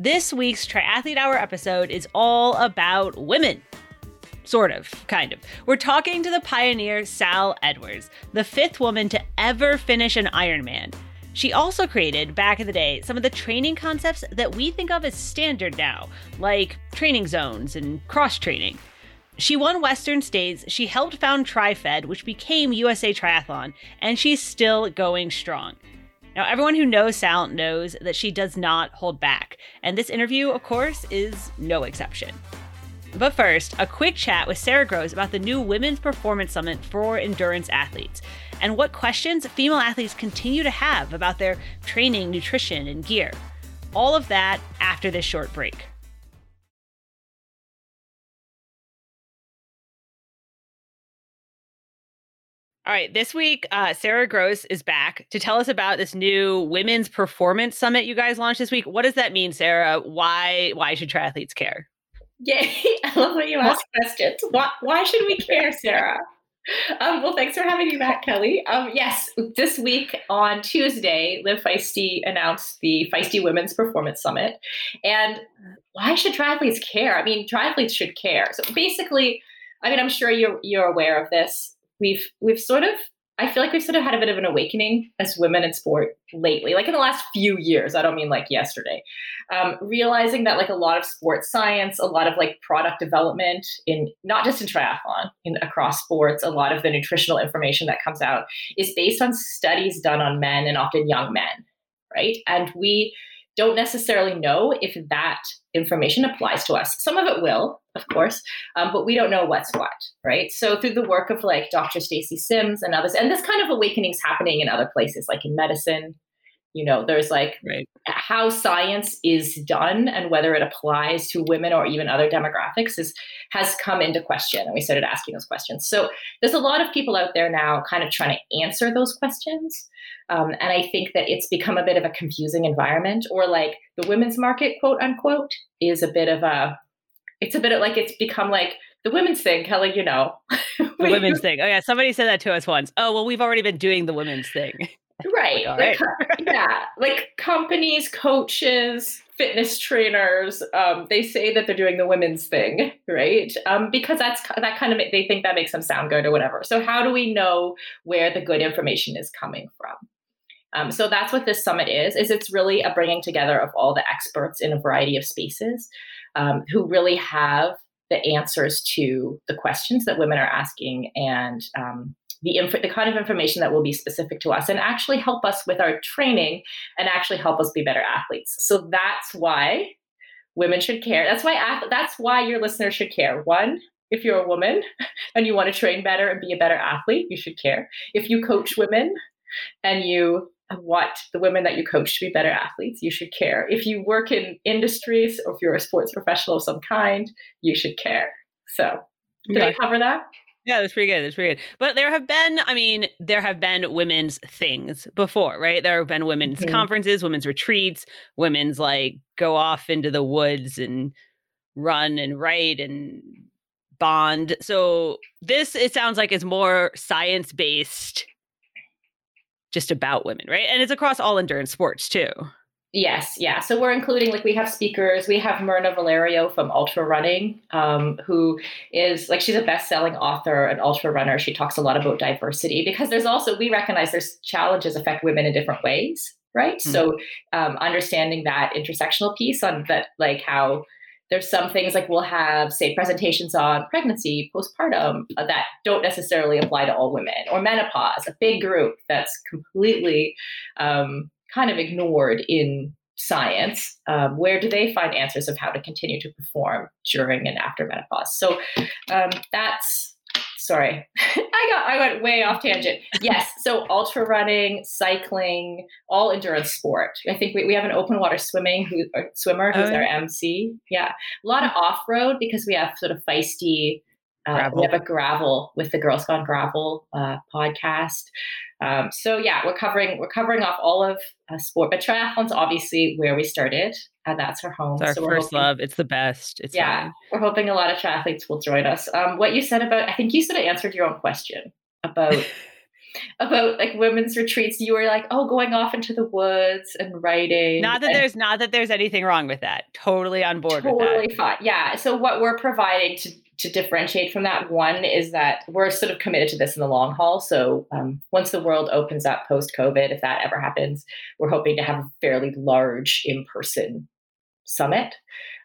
This week's Triathlete Hour episode is all about women. Sort of, kind of. We're talking to the pioneer Sal Edwards, the fifth woman to ever finish an Ironman. She also created, back in the day, some of the training concepts that we think of as standard now, like training zones and cross training. She won Western States, she helped found TriFed, which became USA Triathlon, and she's still going strong. Now, everyone who knows Sal knows that she does not hold back, and this interview, of course, is no exception. But first, a quick chat with Sarah Gross about the new Women's Performance Summit for endurance athletes and what questions female athletes continue to have about their training, nutrition, and gear. All of that after this short break. All right, this week, uh, Sarah Gross is back to tell us about this new Women's Performance Summit you guys launched this week. What does that mean, Sarah? Why why should triathletes care? Yay! I love when you ask questions. Why, why should we care, Sarah? Um, well, thanks for having me back, Kelly. Um, yes, this week on Tuesday, Live Feisty announced the Feisty Women's Performance Summit. And why should triathletes care? I mean, triathletes should care. So basically, I mean, I'm sure you're you're aware of this. We've we've sort of I feel like we've sort of had a bit of an awakening as women in sport lately, like in the last few years. I don't mean like yesterday. Um, realizing that like a lot of sports science, a lot of like product development in not just in triathlon, in across sports, a lot of the nutritional information that comes out is based on studies done on men and often young men, right? And we don't necessarily know if that information applies to us. Some of it will, of course, um, but we don't know what's what, right? So through the work of like Dr. Stacy Sims and others, and this kind of awakening is happening in other places, like in medicine. You know, there's like right. how science is done and whether it applies to women or even other demographics is has come into question, and we started asking those questions. So there's a lot of people out there now, kind of trying to answer those questions. Um, and I think that it's become a bit of a confusing environment, or like the women's market, quote unquote, is a bit of a, it's a bit of like it's become like the women's thing, Kelly, you know. the women's thing. Oh, yeah. Somebody said that to us once. Oh, well, we've already been doing the women's thing. Right. like, right. yeah. Like companies, coaches, fitness trainers, um, they say that they're doing the women's thing, right? Um, because that's that kind of they think that makes them sound good or whatever. So how do we know where the good information is coming from? Um, so that's what this summit is. Is it's really a bringing together of all the experts in a variety of spaces um, who really have the answers to the questions that women are asking and um, the inf- the kind of information that will be specific to us and actually help us with our training and actually help us be better athletes. So that's why women should care. That's why that's why your listeners should care. One, if you're a woman and you want to train better and be a better athlete, you should care. If you coach women and you want the women that you coach to be better athletes, you should care. If you work in industries or if you're a sports professional of some kind, you should care. So, did yeah. I cover that? Yeah, that's pretty good. That's pretty good. But there have been, I mean, there have been women's things before, right? There have been women's mm-hmm. conferences, women's retreats, women's like go off into the woods and run and write and bond. So this, it sounds like, is more science based just about women, right? And it's across all endurance sports too. Yes, yeah. So we're including like we have speakers. We have Myrna Valerio from Ultra Running, um, who is like she's a best-selling author and ultra runner. She talks a lot about diversity because there's also we recognize there's challenges affect women in different ways, right? Mm-hmm. So um, understanding that intersectional piece on that, like how there's some things like we'll have say presentations on pregnancy postpartum uh, that don't necessarily apply to all women or menopause a big group that's completely um, kind of ignored in science um, where do they find answers of how to continue to perform during and after menopause? So um, that's sorry i got i went way off tangent. Yes so ultra running cycling all endurance sport. I think we, we have an open water swimming who swimmer who's oh, our mc yeah. A lot of off-road because we have sort of feisty uh, we have a gravel with the Girls Gone Gravel uh, podcast. Um, so yeah, we're covering we're covering off all of uh, sport, but triathlon's obviously where we started, and that's our home. It's our so first hoping, love. It's the best. It's yeah. Fun. We're hoping a lot of triathletes will join us. Um, what you said about, I think you sort of answered your own question about about like women's retreats. You were like, oh, going off into the woods and writing. Not that and there's not that there's anything wrong with that. Totally on board with totally fine. Yeah. So what we're providing to to differentiate from that one is that we're sort of committed to this in the long haul. So um, once the world opens up post COVID, if that ever happens, we're hoping to have a fairly large in person summit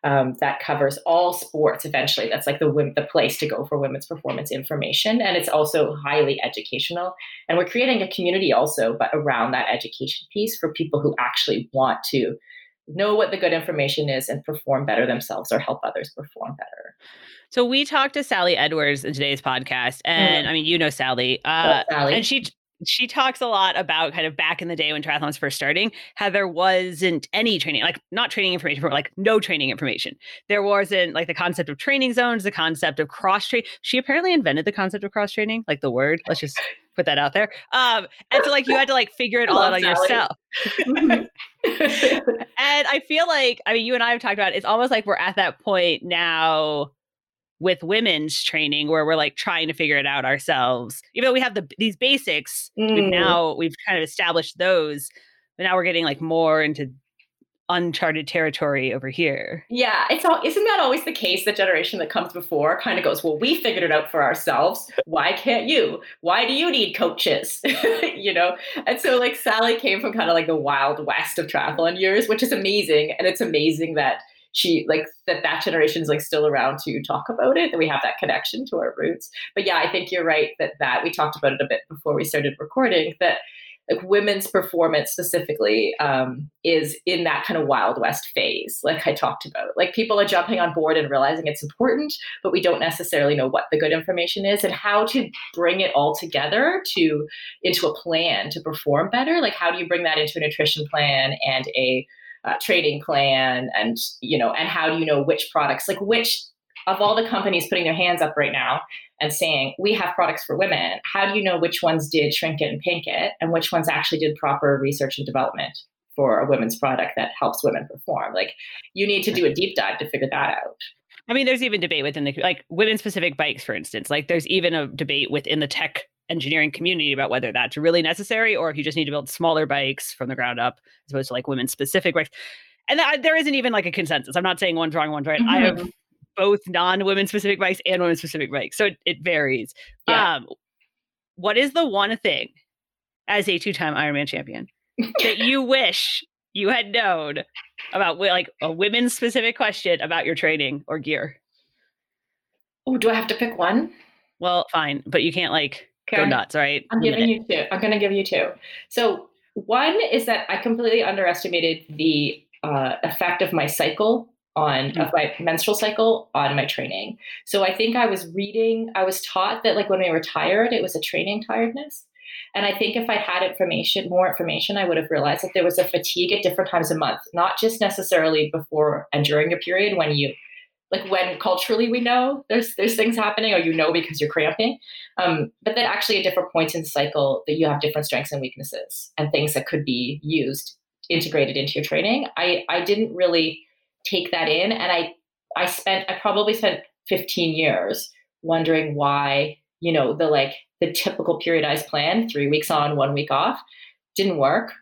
um, that covers all sports eventually that's like the the place to go for women's performance information and it's also highly educational and we're creating a community also but around that education piece for people who actually want to know what the good information is and perform better themselves or help others perform better So we talked to Sally Edwards in today's podcast, and I mean, you know Sally, uh, Sally. and she she talks a lot about kind of back in the day when triathlons first starting, how there wasn't any training, like not training information, but like no training information. There wasn't like the concept of training zones, the concept of cross train. She apparently invented the concept of cross training, like the word. Let's just put that out there. Um, and so like you had to like figure it all out on Sally. yourself. And I feel like, I mean, you and I have talked about it, it's almost like we're at that point now with women's training where we're like trying to figure it out ourselves. Even though we have the these basics, we've Mm. now we've kind of established those, but now we're getting like more into uncharted territory over here. Yeah, it's all isn't that always the case? The generation that comes before kind of goes, Well, we figured it out for ourselves. Why can't you? Why do you need coaches? you know? And so like Sally came from kind of like the wild west of triathlon years, which is amazing. And it's amazing that she like that that generation is like still around to talk about it, that we have that connection to our roots. But yeah, I think you're right that that we talked about it a bit before we started recording, that like women's performance specifically um, is in that kind of wild west phase like i talked about. Like people are jumping on board and realizing it's important but we don't necessarily know what the good information is and how to bring it all together to into a plan to perform better. Like how do you bring that into a nutrition plan and a uh, training plan and you know and how do you know which products like which of all the companies putting their hands up right now and saying we have products for women how do you know which ones did shrink it and pink it and which ones actually did proper research and development for a women's product that helps women perform like you need to do a deep dive to figure that out I mean, there's even debate within the like women specific bikes, for instance. Like there's even a debate within the tech engineering community about whether that's really necessary or if you just need to build smaller bikes from the ground up as opposed to like women specific bikes. And that, there isn't even like a consensus. I'm not saying one's wrong, one's right. I have mm-hmm. Both non-women specific bikes and women specific bikes, so it, it varies. Yeah. Um, what is the one thing as a two-time Ironman champion that you wish you had known about like a women's specific question about your training or gear? oh do i have to pick one Well, fine, but you can't like go nuts, right? I'm giving you two. I'm going to give you two. So one is that I completely underestimated the uh, effect of my cycle on of my menstrual cycle on my training. So I think I was reading. I was taught that like when we were tired, it was a training tiredness. And I think if I had information, more information, I would have realized that there was a fatigue at different times a month, not just necessarily before and during a period when you, like when culturally we know there's there's things happening, or you know because you're cramping, um, but then actually at different points in the cycle that you have different strengths and weaknesses and things that could be used integrated into your training. I I didn't really take that in, and I I spent I probably spent 15 years wondering why you know the like the typical periodized plan three weeks on one week off didn't work.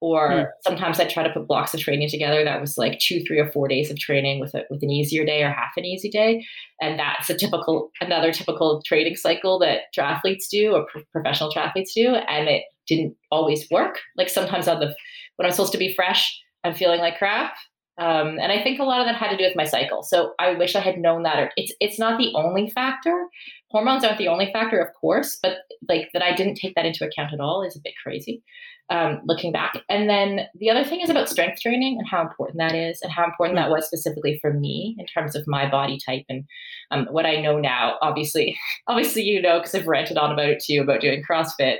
Or Hmm. sometimes i try to put blocks of training together that was like two three or four days of training with a, with an easier day or half an easy day. And that's a typical another typical training cycle that triathletes do or pro- professional triathletes do. And it didn't always work. Like sometimes on the when i'm supposed to be fresh i'm feeling like crap um, and I think a lot of that had to do with my cycle. So I wish I had known that. Or it's it's not the only factor. Hormones aren't the only factor, of course, but like that I didn't take that into account at all is a bit crazy. Um, looking back, and then the other thing is about strength training and how important that is, and how important that was specifically for me in terms of my body type and um, what I know now. Obviously, obviously you know because I've ranted on about it to you about doing CrossFit.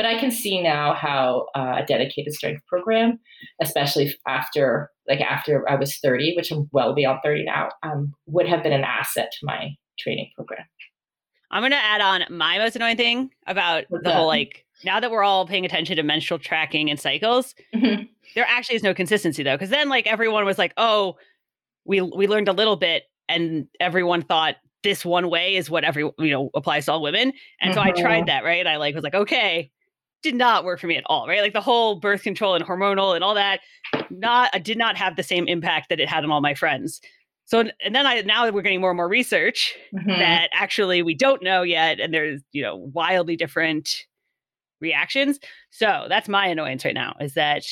But I can see now how uh, a dedicated strength program, especially after like after I was 30, which I'm well beyond 30 now, um, would have been an asset to my training program. I'm gonna add on my most annoying thing about What's the that? whole like now that we're all paying attention to menstrual tracking and cycles, Mhm. there actually is no consistency though, because then like everyone was like, oh, we we learned a little bit, and everyone thought this one way is what every you know applies to all women. And mm-hmm. so I tried mm-hmm. that, right? I like was like, okay, did not work for me at all, right? Like the whole birth control and hormonal and all that, not I did not have the same impact that it had on all my friends. So and then I now that we're getting more and more research mm-hmm. that actually we don't know yet, and there's you know wildly different reactions. So that's my annoyance right now is that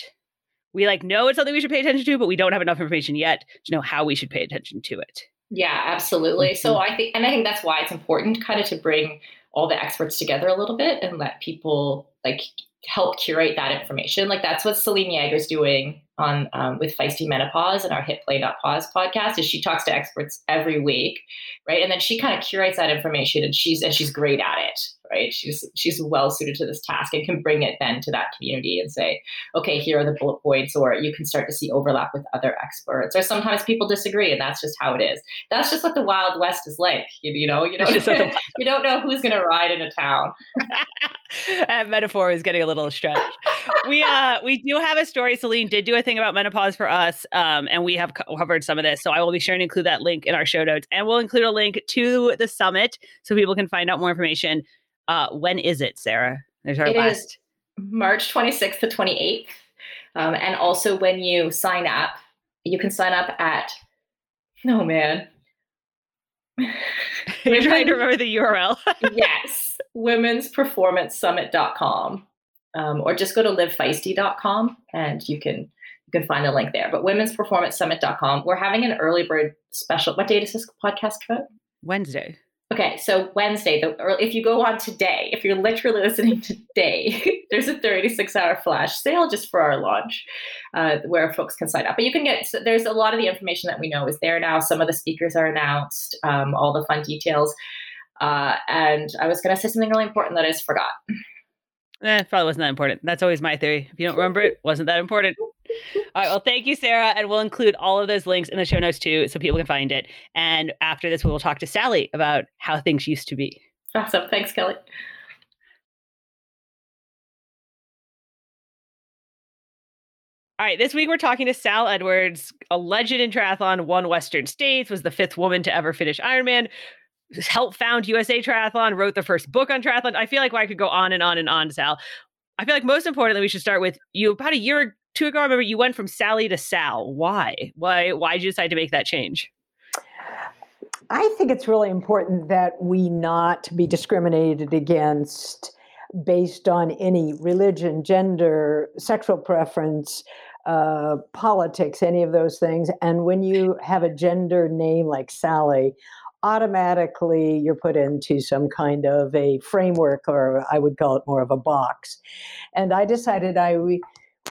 we like know it's something we should pay attention to, but we don't have enough information yet to know how we should pay attention to it. Yeah, absolutely. Mm-hmm. So I think, and I think that's why it's important kind of to bring all the experts together a little bit and let people like help curate that information. Like that's what Selene Yeager's doing on um, with Feisty Menopause and our Hit Play Pause podcast. Is she talks to experts every week, right? And then she kind of curates that information, and she's and she's great at it right? She's she's well suited to this task and can bring it then to that community and say, okay, here are the bullet points, or you can start to see overlap with other experts. Or sometimes people disagree, and that's just how it is. That's just what the Wild West is like. You, you know, you don't you don't know who's going to ride in a town. that metaphor is getting a little stretched. we uh we do have a story. Selene did do a thing about menopause for us, um, and we have covered some of this. So I will be sure to include that link in our show notes, and we'll include a link to the summit so people can find out more information. Uh, when is it, Sarah? There's our it last. March 26th to 28th. Um, and also, when you sign up, you can sign up at, oh man. You're trying to remember the URL. yes, womensperformancesummit.com. Um, or just go to livefeisty.com and you can you can find the link there. But womensperformancesummit.com. We're having an early bird special. What date is this podcast come out? Wednesday. Okay, so Wednesday, the, or if you go on today, if you're literally listening today, there's a 36 hour flash sale just for our launch uh, where folks can sign up. But you can get, so there's a lot of the information that we know is there now. Some of the speakers are announced, um, all the fun details. Uh, and I was going to say something really important that I just forgot. Eh, probably wasn't that important. That's always my theory. If you don't remember it, wasn't that important. All right. Well, thank you, Sarah. And we'll include all of those links in the show notes too, so people can find it. And after this, we will talk to Sally about how things used to be. Awesome. Thanks, Kelly. All right, this week we're talking to Sal Edwards, a legend in triathlon, won Western States, was the fifth woman to ever finish Ironman, helped found USA Triathlon, wrote the first book on triathlon. I feel like well, I could go on and on and on, Sal. I feel like most importantly, we should start with you about a year two ago, I remember you went from Sally to Sal. Why? Why? Why did you decide to make that change? I think it's really important that we not be discriminated against based on any religion, gender, sexual preference, uh, politics, any of those things. And when you have a gender name like Sally, automatically you're put into some kind of a framework, or I would call it more of a box. And I decided I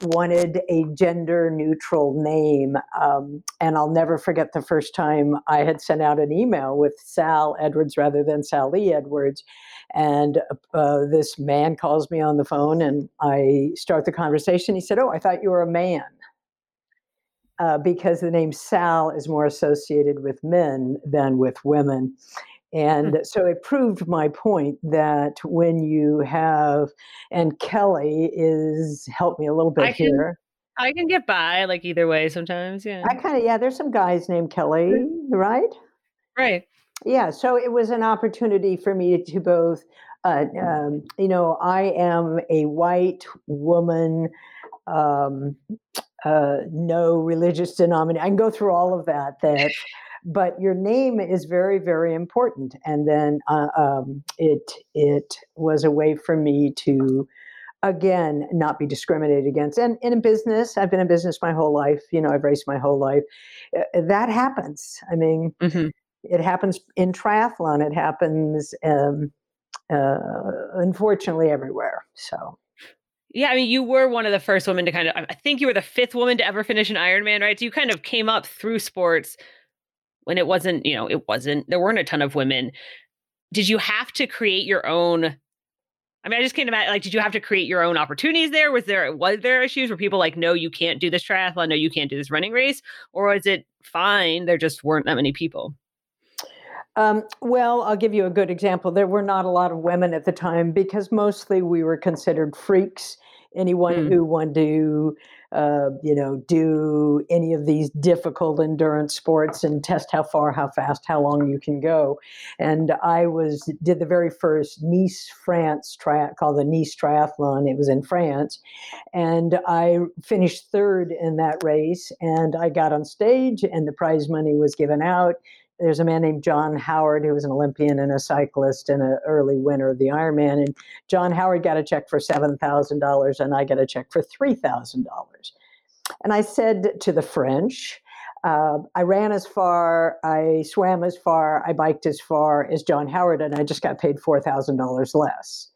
wanted a gender neutral name. Um, and I'll never forget the first time I had sent out an email with Sal Edwards rather than Sally Edwards. And uh, this man calls me on the phone and I start the conversation. He said, Oh, I thought you were a man. Uh, because the name Sal is more associated with men than with women. And mm-hmm. so it proved my point that when you have, and Kelly is help me a little bit I can, here. I can get by like either way sometimes. Yeah. I kind of, yeah, there's some guys named Kelly, right? Right. Yeah. So it was an opportunity for me to both, uh, um, you know, I am a white woman. Um, uh, no religious denomination. I can go through all of that. That but your name is very very important. And then uh, um, it it was a way for me to again not be discriminated against. And, in business i've been in business my whole life you know i've raced my whole life. Uh, that happens. I mean mm-hmm. it happens in triathlon. It happens um, uh, unfortunately everywhere. So. Yeah, I mean, you were one of the first women to kind of, I think you were the fifth woman to ever finish an Ironman, right? So you kind of came up through sports when it wasn't, you know, it wasn't, there weren't a ton of women. Did you have to create your own? I mean, I just can't imagine. Like, did you have to create your own opportunities there? Was there was there issues where people like, no, you can't do this triathlon, no, you can't do this running race, or was it fine? There just weren't that many people. Um, well, I'll give you a good example. There were not a lot of women at the time because mostly we were considered freaks anyone mm. who wanted to uh, you know do any of these difficult endurance sports and test how far how fast how long you can go. And i was did the very first Nice france tri- called the Nice triathlon. It was in france. And i finished third in that race and i got on stage and the prize money was given out there's a man named John Howard who was an Olympian and a cyclist and an early winner of the Ironman. And John Howard got a check for $7,000 and I got a check for $3,000. And I said to the French, uh, I ran as far, I swam as far, I biked as far as John Howard, and I just got paid $4,000 less.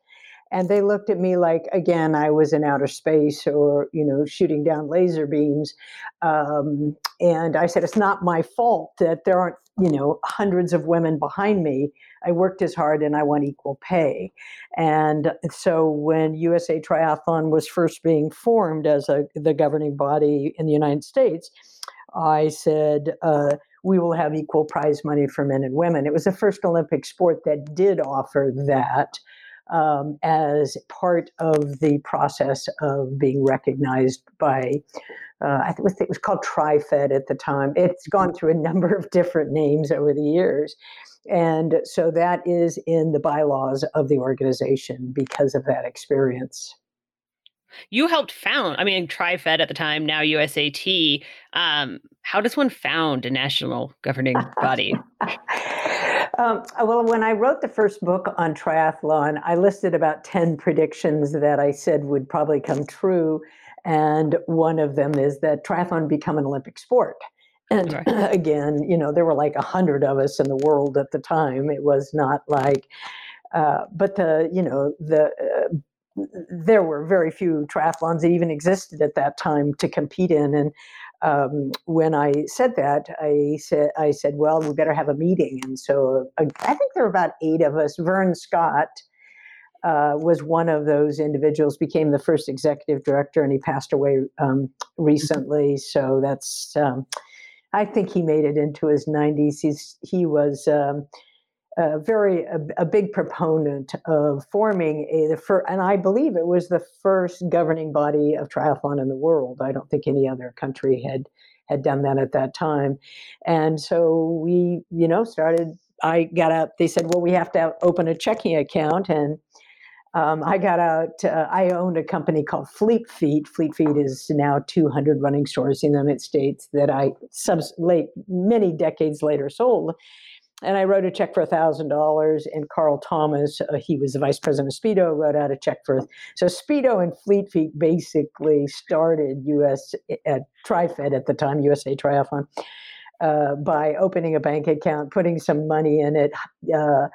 And they looked at me like, again, I was in outer space or, you know, shooting down laser beams. Um, and I said, it's not my fault that there aren't you know hundreds of women behind me i worked as hard and i want equal pay. And so when usa triathlon was first being formed as a, the governing body in the united states i said uh, we will have equal prize money for men and women. It was the first olympic sport that did offer that um, as part of the process of being recognized by uh, I think it was called TriFed at the time. It's gone through a number of different names over the years. And so that is in the bylaws of the organization because of that experience. You helped found, I mean, TriFed at the time, now USAT. Um, how does one found a national governing body? um, well, when I wrote the first book on triathlon, I listed about 10 predictions that I said would probably come true. And one of them is that triathlon become an Olympic sport. And right. again, you know, there were like a hundred of us in the world at the time. It was not like, uh, but the, you know, the, uh, there were very few triathlons that even existed at that time to compete in. And um, when I said that, I said, I said, well, we better have a meeting. And so uh, I think there were about eight of us. Vern Scott, uh, was one of those individuals, became the first executive director, and he passed away um, recently. So that's, um, I think he made it into his 90s. He's, he was a very, a, a, big proponent of forming a, the and I believe it was the first governing body of triathlon in the world. I don't think any other country had had done that at that time. And so we, you know, started I got out. They said, "Well, we have to open a checking account," and um, I got out, uh, I owned a company called Fleet Feet. Fleet Feet is now 200 running stores in the United States that I subs- late, many decades later sold. And I wrote a check for $1,000. And Carl Thomas, uh, he was the vice president of Speedo, wrote out a check for. So Speedo and Fleet Feet basically started US at TriFed at the time, USA Triathlon, uh, by opening a bank account, putting some money in it, uh,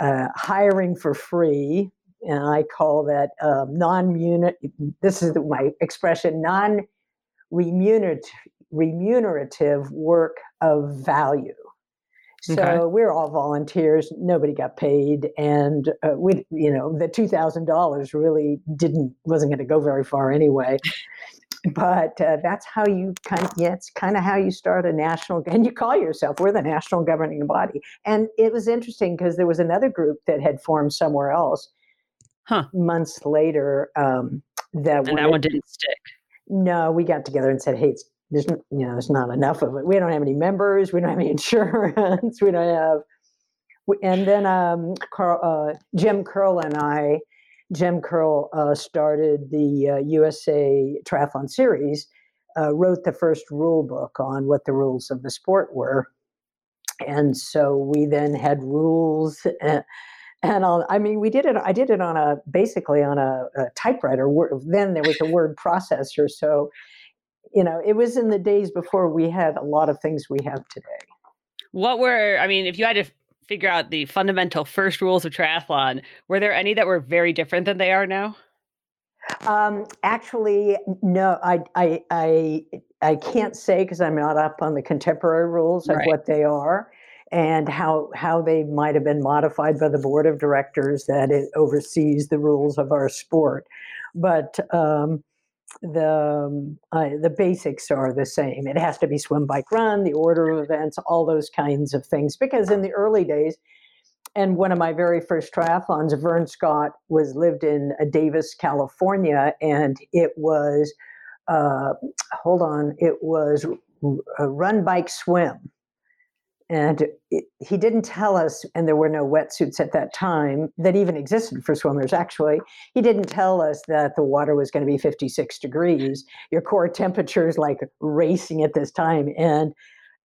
uh hiring for free and I call that um, non This is my expression: non-remunerative remunerative work of value. So okay. we're all volunteers. Nobody got paid, and uh, we, you know, the two thousand dollars really didn't wasn't going to go very far anyway. but uh, that's how you kind of yeah, it's kind of how you start a national and you call yourself we're the national governing body and it was interesting because there was another group that had formed somewhere else huh. months later um, that and that one didn't stick. No, we got together and said, "Hey, it's, there's you know there's not enough of it. We don't have any members. We don't have any insurance. we don't have." And then um, Carl, uh, Jim Curl and I, Jim Curl uh, started the uh, USA Triathlon Series, uh, wrote the first rule book on what the rules of the sport were, and so we then had rules. Uh, and I'll, I mean, we did it. I did it on a basically on a, a typewriter. Then there was a word processor, so you know, it was in the days before we had a lot of things we have today. What were I mean, if you had to figure out the fundamental first rules of triathlon, were there any that were very different than they are now? Um, actually, no. I I I I can't say because I'm not up on the contemporary rules of right. what they are and how how they might have been modified by the board of directors that it oversees the rules of our sport. But um, the um, uh, the basics are the same. It has to be swim, bike, run, the order of events, all those kinds of things. Because in the early days, and one of my very first triathlons, Vern Scott, was lived in uh, Davis, California, and it was, uh, hold on, it was run, bike, swim and it, he didn't tell us, and there were no wetsuits at that time that even existed for swimmers, actually. He didn't tell us that the water was going to be 56 degrees. Your core temperature is like racing at this time. And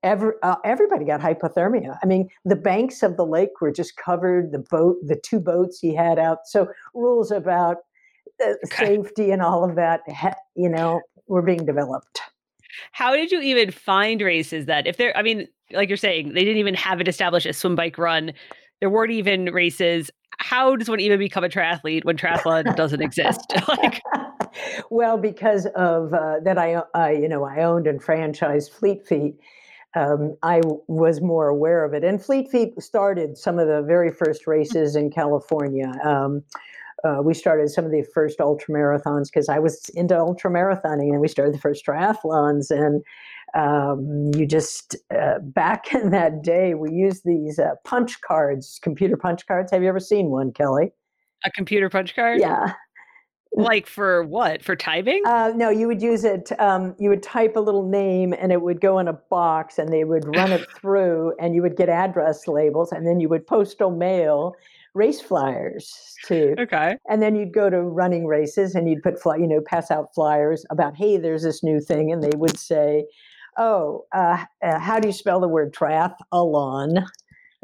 every, uh, everybody got hypothermia. I mean, the banks of the lake were just covered, the boat, the two boats he had out. So, rules about uh, okay. safety and all of that, you know, were being developed. How did you even find races that if they're I mean, like you're saying, they didn't even have it established as swim bike run. There weren't even races. How does one even become a triathlete when triathlon doesn't exist? like well, because of uh, that, I, I you know I owned and franchised Fleet Feet. Um, I was more aware of it, and Fleet Feet started some of the very first races in California. Um, uh, we started some of the first ultra marathons because I was into ultra marathoning, and we started the first triathlons. And um, you just uh, back in that day, we used these uh, punch cards, computer punch cards. Have you ever seen one, Kelly? A computer punch card? Yeah. Like for what? For typing? Uh, no, you would use it. Um, you would type a little name, and it would go in a box, and they would run it through, and you would get address labels, and then you would postal mail race flyers too. Okay. And then you'd go to running races and you'd put fly, you know, pass out flyers about, hey, there's this new thing, and they would say, oh, uh, uh, how do you spell the word triathlon?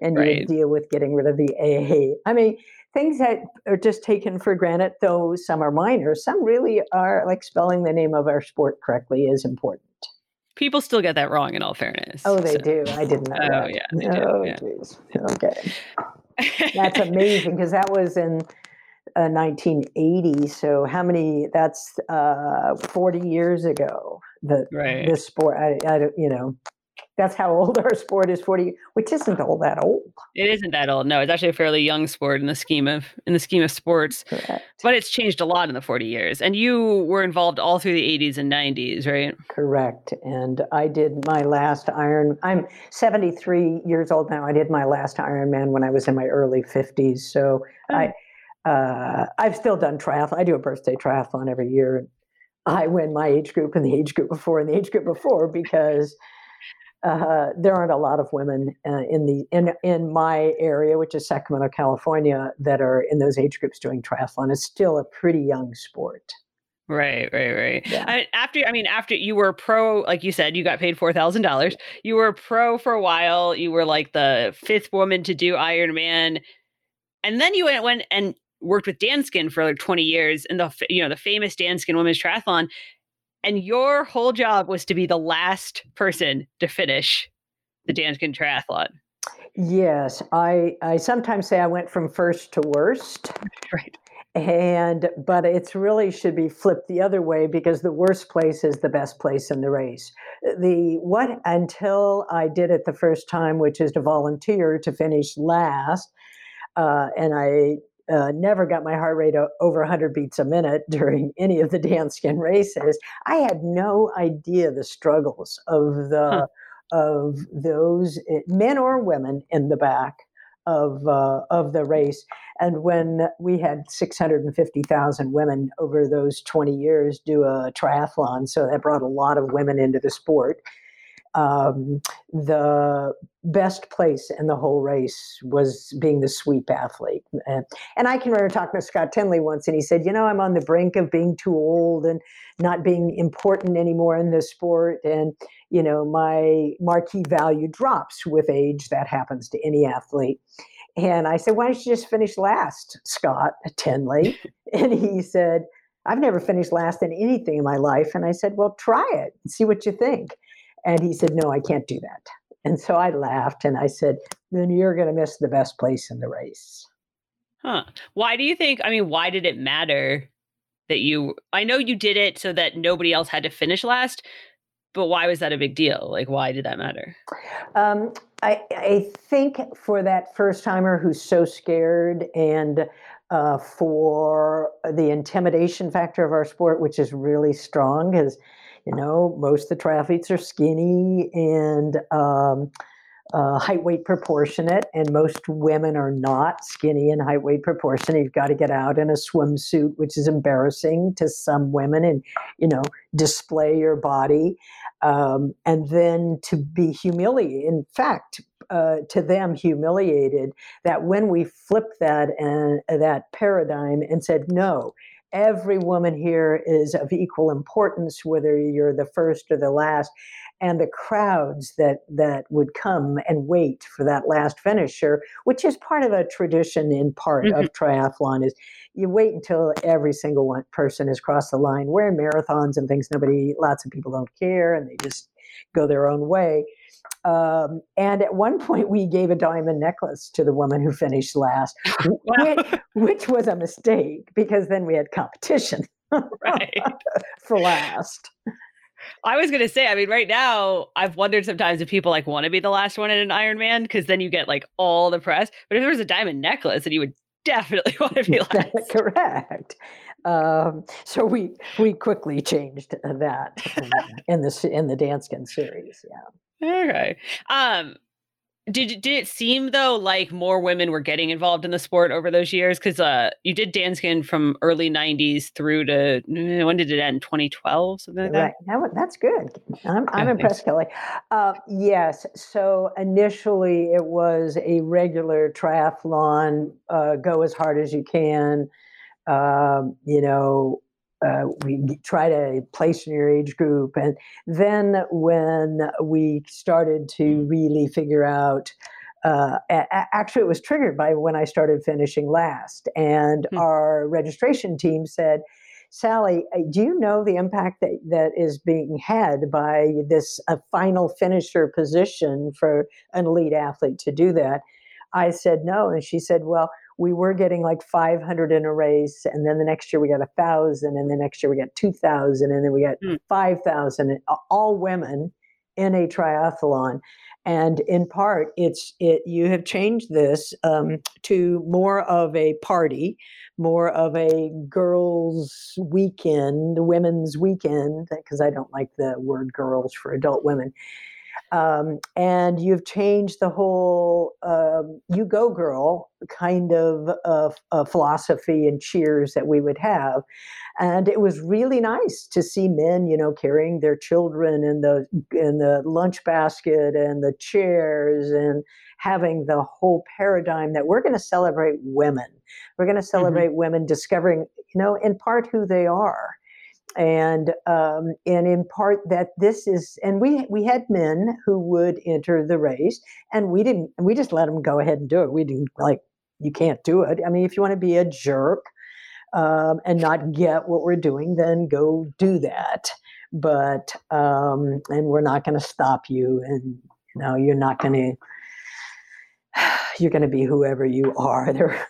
And right. you deal with getting rid of the a. I mean, things that are just taken for granted, though some are minor. Some really are like spelling the name of our sport correctly is important. People still get that wrong, in all fairness. Oh, they so. do. I didn't know. Oh, that. yeah. oh, yeah. Okay. That's amazing because that was in uh, 1980. So how many? That's uh, 40 years ago. The right. this sport. I, I don't, you know. That's how old our sport is. Forty, which isn't all that old. It isn't that old. No, it's actually a fairly young sport in the scheme of in the scheme of sports. Correct. But it's changed a lot in the forty years. And you were involved all through the eighties and nineties, right? Correct. And I did my last Iron. I'm seventy three years old now. I did my last Ironman when I was in my early fifties. So oh. I uh, I've still done triathlon. I do a birthday triathlon every year. I win my age group and the age group before and the age group before because uh, there aren't a lot of women uh, in the in in my area, which is Sacramento, California, that are in those age groups doing triathlon. It's still a pretty young sport. Right, right, right. Yeah. I, after, I mean, after you were pro, like you said, you got paid four thousand dollars. You were pro for a while. You were like the fifth woman to do Ironman, and then you went went and worked with Danskin for like 20 years in the you know the famous Danskin women's triathlon and your whole job was to be the last person to finish the Danskin triathlon. Yes, I I sometimes say I went from first to worst. Right. And but it's really should be flipped the other way because the worst place is the best place in the race. The what until I did it the first time, which is to volunteer to finish last, uh, and I uh, never got my heart rate over 100 beats a minute during any of the Danskin races. I had no idea the struggles of the of those eh, men or women in the back of uh, of the race. And when we had 650,000 women over those 20 years do a triathlon, so that brought a lot of women into the sport um, the best place in the whole race was being the sweep athlete. And, and I can remember talking to Scott Tinley once, and he said, You know, I'm on the brink of being too old and not being important anymore in this sport. And, you know, my marquee value drops with age. That happens to any athlete. And I said, Why don't you just finish last, Scott Tinley? and he said, I've never finished last in anything in my life. And I said, Well, try it and see what you think. And he said, No, I can't do that. And so I laughed and I said, Then you're going to miss the best place in the race. Huh. Why do you think? I mean, why did it matter that you? I know you did it so that nobody else had to finish last, but why was that a big deal? Like, why did that matter? Um, I, I think for that first timer who's so scared and uh, for the intimidation factor of our sport, which is really strong, because you know, most of the triathletes are skinny and um, uh, height weight proportionate, and most women are not skinny and height weight proportionate. You've got to get out in a swimsuit, which is embarrassing to some women, and you know display your body, um, and then to be humiliated. In fact, uh, to them humiliated that when we flipped that and uh, that paradigm and said no every woman here is of equal importance whether you're the first or the last and the crowds that that would come and wait for that last finisher which is part of a tradition in part mm-hmm. of triathlon is you wait until every single one person has crossed the line where in marathons and things nobody lots of people don't care and they just go their own way um, and at one point, we gave a diamond necklace to the woman who finished last, which, which, was a mistake because then we had competition right. for last. I was going to say, I mean, right now, I've wondered sometimes if people like want to be the last one in an Ironman because then you get like all the press. But if there was a diamond necklace, then you would definitely want to be last. Correct. Um, so we we quickly changed that in the in the Danskin series. Yeah. Okay. Um, did did it seem though like more women were getting involved in the sport over those years? Because uh, you did Danskin from early '90s through to eh, when did it end? 2012, something like that. Right. That, that's good. I'm I'm impressed, Kelly. Uh, yes. So initially, it was a regular triathlon. Uh, go as hard as you can. Um, you know, uh, we try to place in your age group. And then when we started to really figure out, uh, a- actually, it was triggered by when I started finishing last. And hmm. our registration team said, Sally, uh, do you know the impact that, that is being had by this a final finisher position for an elite athlete to do that? I said no. And she said, Well, we were getting like 500 in a race and then the next year we got a thousand and the next year we got 2000 and then we got mm. 5000 all women in a triathlon and in part it's it you have changed this um, to more of a party more of a girls weekend women's weekend because i don't like the word girls for adult women um, and you've changed the whole um, "you go, girl" kind of uh, uh, philosophy and cheers that we would have. And it was really nice to see men, you know, carrying their children in the in the lunch basket and the chairs and having the whole paradigm that we're going to celebrate women. We're going to mm-hmm. celebrate mm-hmm. women discovering, you know, in part who they are and um, and in part that this is and we we had men who would enter the race and we didn't we just let them go ahead and do it. We didn't like you can't do it. I mean if you want to be a jerk um, and not get what we're doing then go do that. But um, and we're not going to stop you and you know you're not going to you're going to be whoever you are there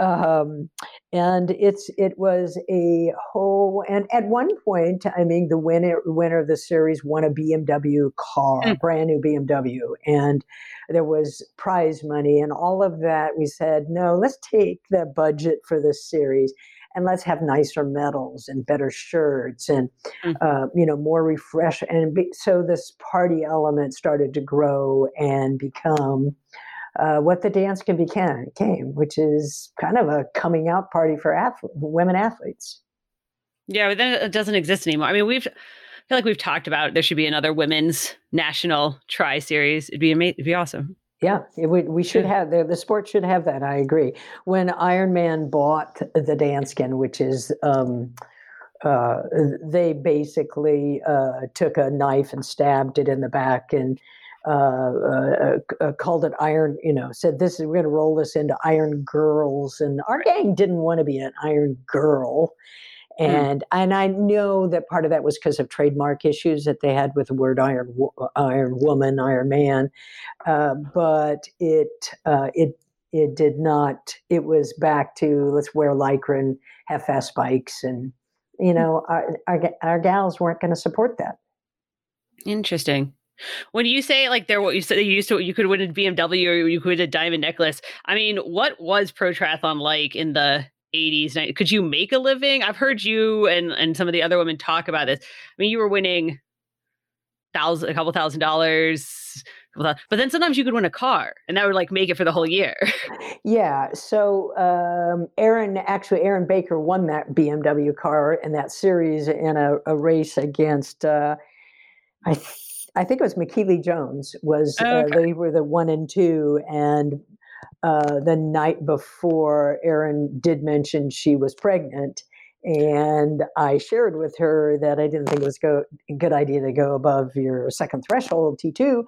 um, and it's it was a whole and at one point i mean the winner winner of the series won a bmw car mm. brand new bmw and there was prize money and all of that we said no let's take the budget for this series and let's have nicer medals and better shirts and mm. uh, you know more refresh and be, so this party element started to grow and become uh, what the Danskin became, came, which is kind of a coming out party for ath- women athletes. Yeah, but then it doesn't exist anymore. I mean, we've I feel like we've talked about there should be another women's national tri series. It'd be amazing. It'd be awesome. Yeah, it would, we should have the, the sport should have that. I agree. When Ironman bought the Danskin, which is um, uh, they basically uh, took a knife and stabbed it in the back and called it Iron, you know, said this is, we're going to roll this into Iron Girls. And our gang didn't want to be an Iron Girl. Hmm. And mm. and I know that part of that was because of trademark issues that they had with the word Iron Iron Woman, Iron Man, uh, but it uh, it it did not. It was back to let's wear lycra and have fast bikes, and you hmm. know our our, our gals weren't going to support that. Interesting. When you say like there, what you said you used to, you could win a BMW or you could win a diamond necklace. I mean, what was pro triathlon like in the 80s? Could you make a living? I've heard you and and some of the other women talk about this. I mean, you were winning thousand, a couple thousand dollars but then sometimes you could win a car and that would like make it for the whole year. Yeah. So um, Erin, actually, Erin Baker won that BMW car in that series in a, a race against, uh, I, I think it was McKeely Jones. Was Oh, uh, they were the one and two, and uh, the night before, Erin did mention she was pregnant. And I shared with her that I didn't think it was go, a good idea to go above your second threshold, T2,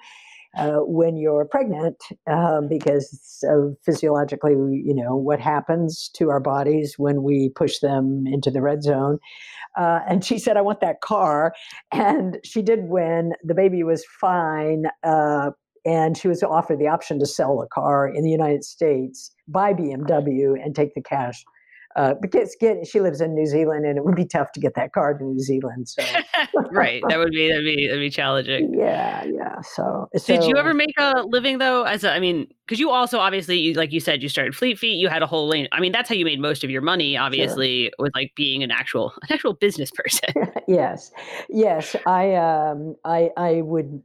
uh, when you're pregnant, um, because of physiologically, you know, what happens to our bodies when we push them into the red zone. Uh, and she said, I want that car. And she did win. The baby was fine. Uh, and she was offered the option to sell the car in the United States by BMW and take the cash. Uh, because get, she lives in New Zealand, and it would be tough to get that car to New Zealand. So right. That would be that'd be that'd be challenging. yeah, yeah. So, Did you ever make a living though? As a, I mean, because you also obviously, you, like you said, you started Fleet Feet. You had a whole lane. I mean, that's how you made most of your money. Obviously, with like being an actual an actual business person. yes, yes. I um, I I would.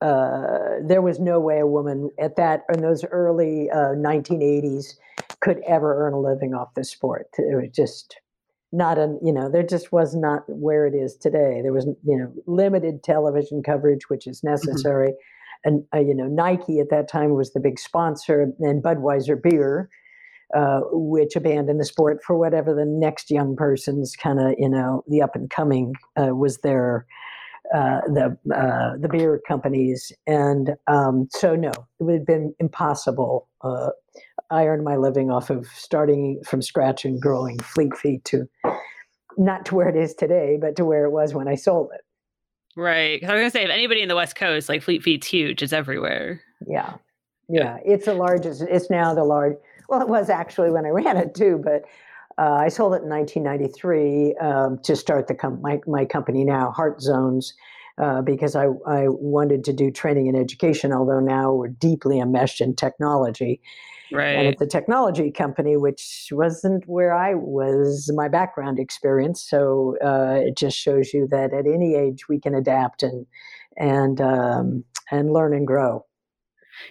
Uh, there was no way a woman at that in those early uh, 1980s could ever earn a living off the sport. It was just not a you know there just was not where it is today. There was you know limited television coverage, which is necessary, and uh, you know Nike at that time was the big sponsor, and Budweiser beer. Uh, which abandoned the sport for whatever the next young person's kind of you know the up and coming uh, was their uh, the uh, the beer companies, and um, so no, it would have been impossible. Uh, I earned my living off of starting from scratch and growing Fleet Feet to not to where it is today, but to where it was when I sold it. right. 'Cause I was gonna say, if anybody in the West Coast, like Fleet Feet's huge. It's everywhere. Yeah, yeah, it's the largest. It's now the large. Well, it was actually when I ran it too, but uh, I sold it in 1993 um, to start the com- my my company now, Heart Zones, uh, because I I wanted to do training and education. Although now we're deeply enmeshed in technology, and Right. it's a technology company, which wasn't where I was my background experience. So uh, it just shows you that at any age we can adapt and and um, and learn and grow.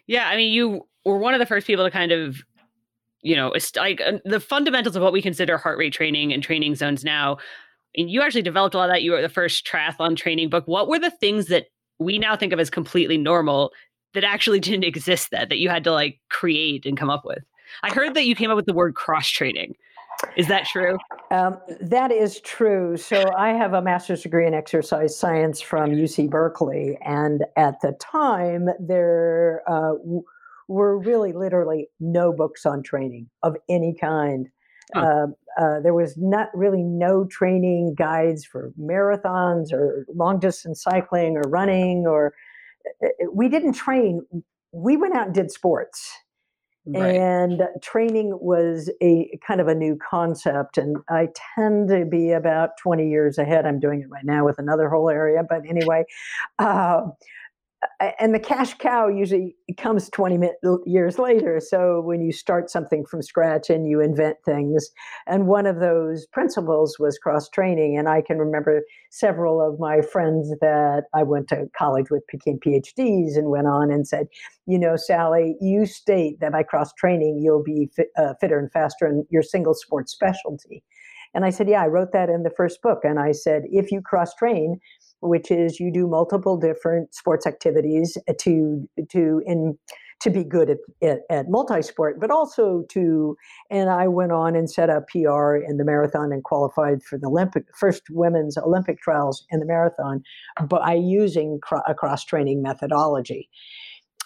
Yeah. I mean, you were one of the first people to kind of, you know, it's like uh, the fundamentals of what we consider heart rate training and training zones now. And you actually developed a lot of that. You were the first triathlon training book. What were the things that we now think of as completely normal that actually didn't exist that that you had to like create and come up with? I heard that you came up with the word cross training. Is that true? Um, that is true. So I have a master's degree in exercise science from UC Berkeley, and at the time there uh, w- were really literally no books on training of any kind. Huh. Uh, uh, there was not really no training guides for marathons or long distance cycling or running or we didn't train. We went out and did sports and training was a kind of a new concept and i tend to be about 20 years ahead i'm doing it right now with another whole area but anyway uh, and the cash cow usually comes 20 mi- years later so when you start something from scratch and you invent things and one of those principles was cross training and i can remember several of my friends that i went to college with became phds and went on and said you know, Sally, you state that by cross training you'll be fit, uh, fitter and faster in your single sport specialty. And I said, yeah, I wrote that in the first book. And I said, if you cross train, which is you do multiple different sports activities eh, to to in to be good at, at, at multi-sport, but also to, and I went on and set up PR in the marathon and qualified for the Olympic first women's Olympic trials in the marathon by using cro- a cross-training methodology.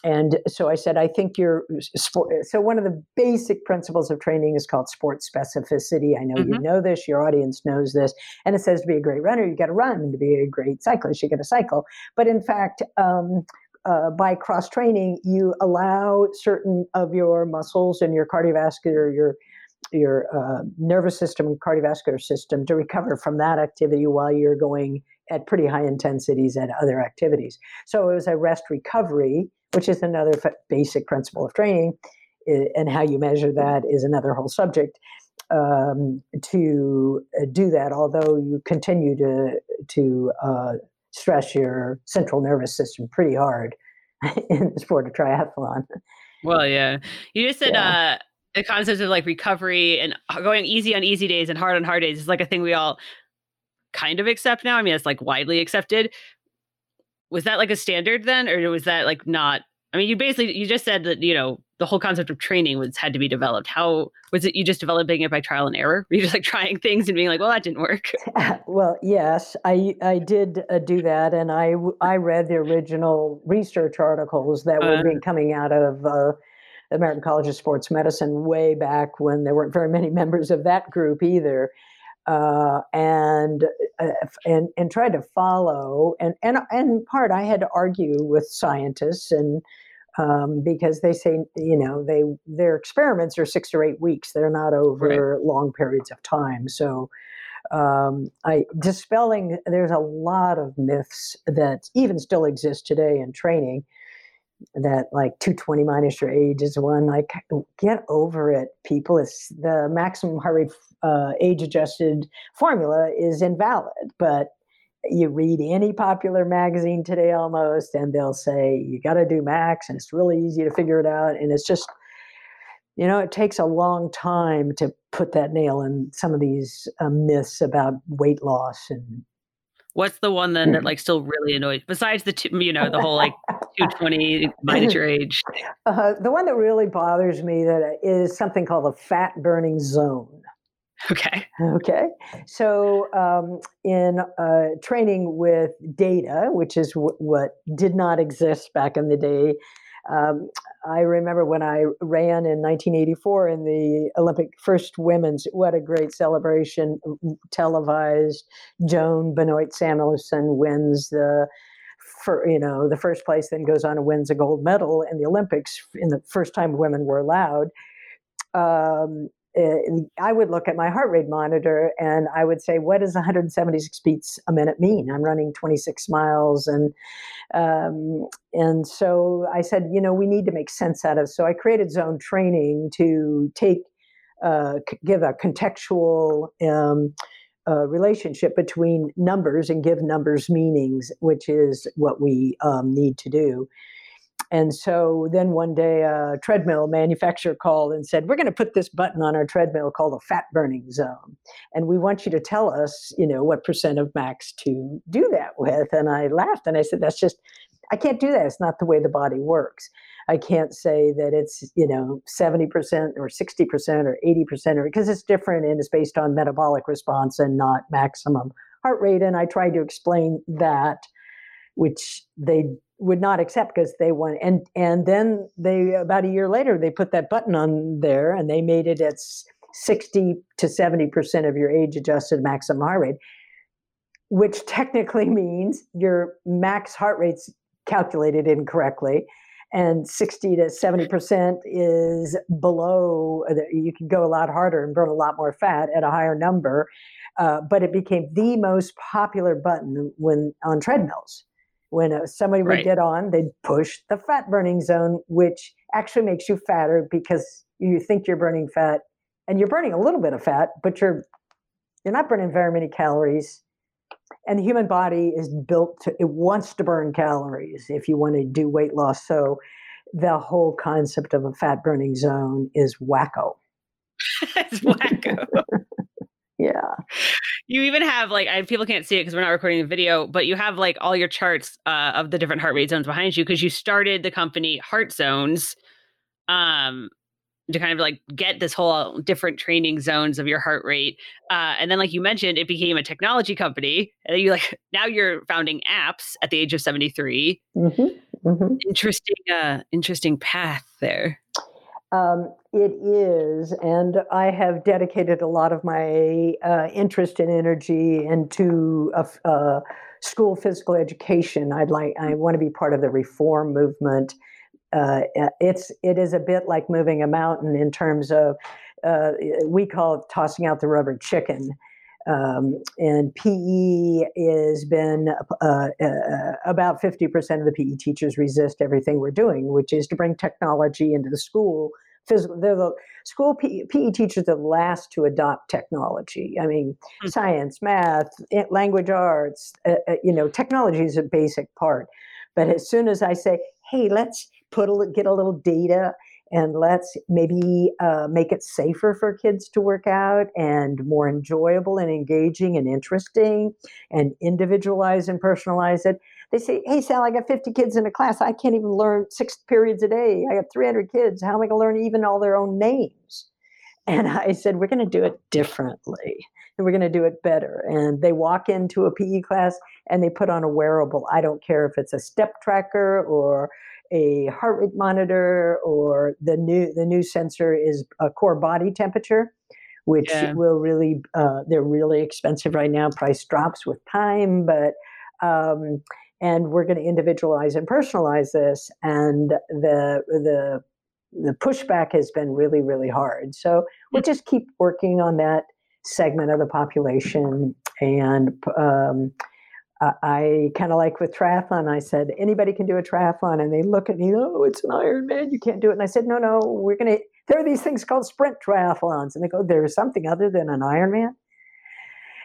And so I said, I think you're sport. So one of the basic principles of training is called sport specificity. I know you know this, your audience knows this. And it says to be a great runner, you got to run. And to be a great cyclist, you got to cycle. But in fact, um, uh, by cross training, you allow certain of your muscles and your cardiovascular, your your uh, nervous system and cardiovascular system to recover from that activity while you're going at pretty high intensities at other activities. So it was a rest recovery, which is another f- basic principle of training, and how you measure that is another whole subject. Um, to uh, do that, although you continue to to uh, stress your central nervous system pretty hard in the sport of triathlon. Well, yeah. You just said yeah. uh, the concept of like recovery and going easy on easy days and hard on hard days is like a thing we all kind of accept now. I mean, it's like widely accepted. Was that like a standard then, or was that like not? I mean, you basically you just said that you know the whole concept of training was had to be developed. How was it? You just developing it by trial and error? Were you just like trying things and being like, well, that didn't work? well, yes, I I did uh, do that, and I I read the original research articles that were uh, coming out of. Uh, the American College of Sports Medicine way back when there weren't very many members of that group either, uh, and uh, and and tried to follow and and and part I had to argue with scientists and um, because they say you know they their experiments are six or eight weeks. They're not over right. long periods of time. So um, I dispelling there's a lot of myths that even still exist today in training that like 220 minus your age is one like get over it people. It's the maximum heart rate uh, age adjusted formula is invalid but you read any popular magazine today almost and they'll say you got to do max and it's really easy to figure it out and it's just you know it takes a long time to put that nail in some of these uh, myths about weight loss and What's the one then that hmm. like still really annoys? Besides the two, you know the whole like two twenty minus your age. Uh, the one that really bothers me that is something called the fat burning zone. Okay. Okay. So, um, in uh, training with data, which is w- what did not exist back in the day, um, I remember when I ran in 1984 in the Olympic first women's, what a great celebration, televised. Joan Benoit Samuelson wins the for you know the first place then goes on and wins a gold medal in the olympics in the first time women were allowed um, I would look at my heart rate monitor and I would say, what does 176 beats a minute mean? I'm running 26 miles, and um, and so I said, you know, we need to make sense out of. So I created zone training to take uh, give a contextual. Um, uh, relationship between numbers and give numbers meanings, which is what we um, need to do. And so then one day a treadmill manufacturer called and said, We're going to put this button on our treadmill called a fat burning zone. And we want you to tell us, you know, what percent of max to do that with. And I laughed and I said, That's just, I can't do that. It's not the way the body works. I can't say that it's, you know, 70% or 60% or 80% or because it's different and it's based on metabolic response and not maximum heart rate. And I tried to explain that, which they would not accept because they want and and then they about a year later they put that button on there and they made it at 60 to 70 percent of your age adjusted maximum heart rate which technically means your max heart rate's calculated incorrectly and 60 to 70 percent is below you can go a lot harder and burn a lot more fat at a higher number uh, but it became the most popular button when on treadmills when uh, somebody would right. get on, they'd push the fat burning zone, which actually makes you fatter because you think you're burning fat and you're burning a little bit of fat, but you're you're not burning very many calories. And the human body is built to it wants to burn calories if you want to do weight loss. So the whole concept of a fat burning zone is wacko. it's wacko. yeah you even have like I, people can't see it because we're not recording the video but you have like all your charts uh, of the different heart rate zones behind you because you started the company heart zones um to kind of like get this whole different training zones of your heart rate uh, and then like you mentioned it became a technology company and you like now you're founding apps at the age of 73 mm-hmm, mm-hmm. interesting uh interesting path there um, it is, and I have dedicated a lot of my uh, interest and energy into uh, uh, school physical education. I'd like, I want to be part of the reform movement. Uh, it's it is a bit like moving a mountain in terms of uh, we call it tossing out the rubber chicken. Um, and PE has been uh, uh, about 50% of the PE teachers resist everything we're doing, which is to bring technology into the school. Physical, they're the school PE, PE teachers are the last to adopt technology. I mean, mm-hmm. science, math, language arts, uh, uh, you know, technology is a basic part. But as soon as I say, hey, let's put a, get a little data and let's maybe uh, make it safer for kids to work out and more enjoyable and engaging and interesting and individualize and personalize it. They say, hey, Sal, I got 50 kids in a class. I can't even learn six periods a day. I got 300 kids. How am I going to learn even all their own names? And I said, we're going to do it differently and we're going to do it better. And they walk into a PE class and they put on a wearable. I don't care if it's a step tracker or a heart rate monitor or the new the new sensor is a core body temperature which yeah. will really uh, they're really expensive right now. Price drops with time but um, and we're going to individualize and personalize this and the the the pushback has been really really hard. So we'll just keep working on that segment of the population and um, I kind of like with triathlon, I said, anybody can do a triathlon. And they look at me, oh, it's an Ironman, you can't do it. And I said, no, no, we're going to, there are these things called sprint triathlons. And they go, there's something other than an Ironman?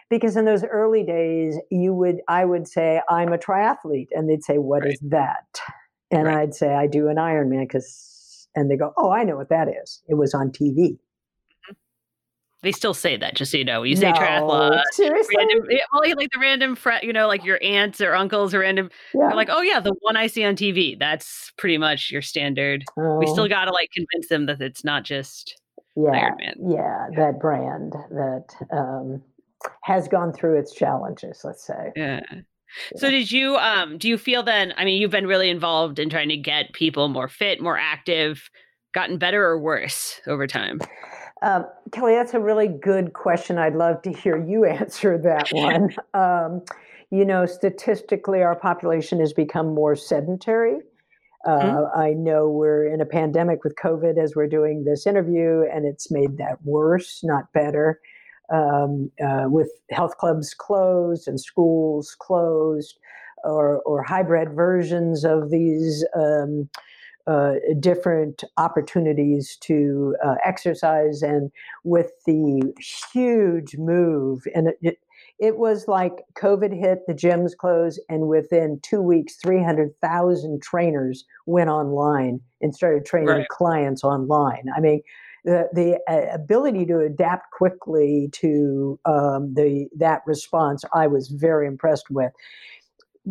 Because in those early days, you would, I would say, I'm a triathlete. And they'd say, "What right. is that? And right. I'd say, I do an Ironman because, and they go, oh, I know what that is. It was on TV. They still say that, just so you know. You say no, triathlon. Seriously? Random, well, like the random, friend, you know, like your aunts or uncles or random. Yeah. They're like, oh, yeah, the one I see on TV. That's pretty much your standard. Oh. We still oh. got to like convince them that it's not just yeah, Ironman. Yeah, that brand that um, has gone through its challenges, let's say. Yeah. So did you um do you feel then I mean you've been really involved in trying to get people more fit, more active, gotten better or worse over time? Uh, Kelly, that's a really good question. I'd love to hear you answer that one. um, you know, statistically, our population has become more sedentary. Uh, mm-hmm. I know we're in a pandemic with COVID as we're doing this interview, and it's made that worse, not better. Um, uh, with health clubs closed and schools closed, or, or hybrid versions of these um, uh, different opportunities to uh, exercise and with the huge move and it, it, it, was like covid hit the gyms closed and within two weeks 300000 trainers went online and started training right. clients online i mean the, the uh, ability to adapt quickly to um, the that response i was very impressed with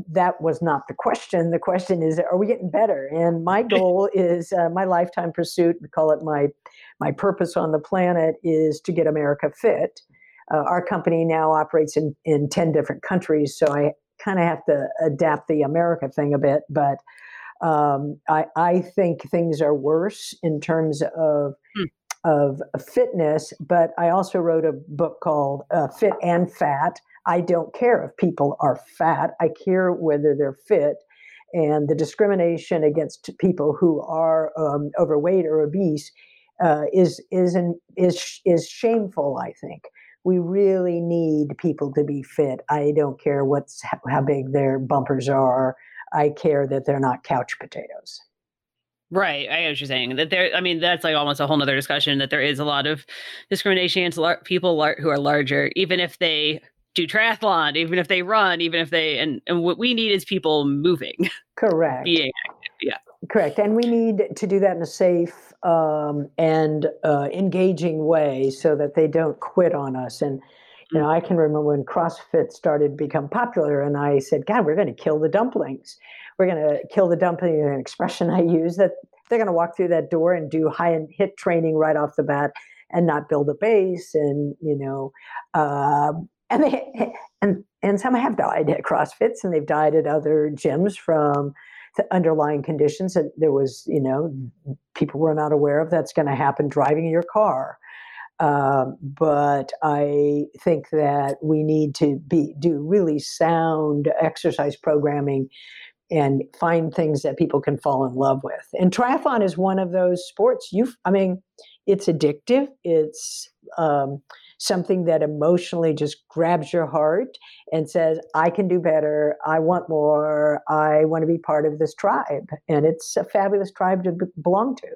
that was not the question. The question is, are we getting better? And my goal is uh, my lifetime pursuit. We call it my my purpose on the planet is to get America fit. Uh, our company now operates in in ten different countries, so I kind of have to adapt the America thing a bit. But um, I I think things are worse in terms of. Hmm. Of fitness, but I also wrote a book called uh, Fit and Fat I don't care if people are fat. I care whether they're fit. And the discrimination against people who are um, overweight or obese uh, is is an, is is shameful. I think we really need people to be fit. I don't care what's how big their bumpers are. I care that they're not couch potatoes. Right. I get what you're saying. That there, I mean, that's like almost a whole nother discussion that there is a lot of discrimination against lar- people lar- who are larger, even if they do triathlon, even if they run, even if they and and what we need is people moving. Correct. Being active. Yeah. Correct. And we need to do that in a safe um, and uh, engaging way so that they don't quit on us. And you know, I can remember when CrossFit started to become popular, and I said, "God, we're going to kill the dumplings. We're going to kill the dumpling." An expression I use that they're going to walk through that door and do high and hit training right off the bat, and not build a base, and you know, uh, and they and and some have died at CrossFits and they've died at other gyms from the underlying conditions that there was, you know, people were not aware of that's going to happen driving your car. Um, but I think that we need to be do really sound exercise programming and find things that people can fall in love with. And triathlon is one of those sports. You, I mean, it's addictive. It's um, something that emotionally just grabs your heart and says, I can do better. I want more. I want to be part of this tribe. And it's a fabulous tribe to belong to.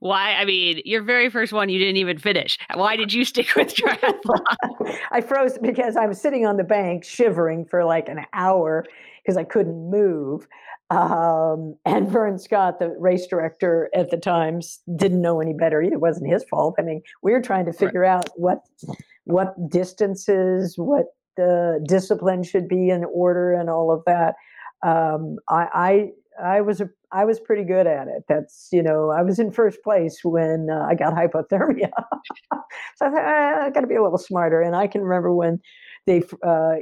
Why? I mean, your very first one you didn't even finish. Why did you stick with triathlon? I froze because I was sitting on the bank shivering for like an hour because I couldn't move. Um, and Vern Scott, the race director at the Times, didn't know any better. It wasn't his fault. I mean, we were trying to figure right. out what what distances, what the discipline should be in order, and all of that. Um, I, I was a I was pretty good at it. That's you know I was in first place when uh, I got hypothermia, so I thought ah, I got to be a little smarter. And I can remember when they uh, uh,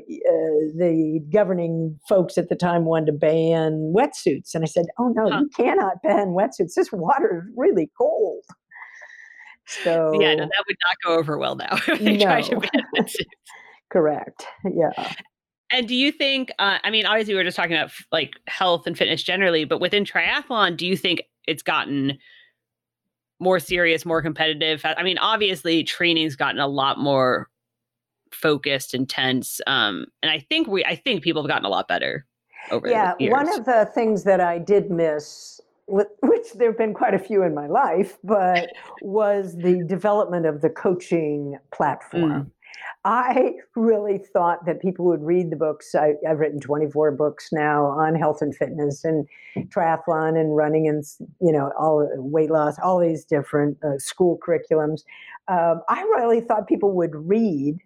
the governing folks at the time wanted to ban wetsuits, and I said, "Oh no, huh. you cannot ban wetsuits. This water is really cold." So yeah, no, that would not go over well now. no. Correct. Yeah. And do you think, uh, I mean, obviously, we are just talking about like health and fitness generally, but within triathlon, do you think it's gotten more serious, more competitive? I mean, obviously, training's gotten a lot more focused, intense. Um, and I think we, I think people have gotten a lot better over yeah, years. one of the things that I did miss which there have been quite a few in my life, but was the development of the coaching platform. I really thought that people would read the books. I, have written 24 books now on health and fitness and triathlon and running and, you know, all weight loss, all these different uh, school curriculums. Um, I really thought people would read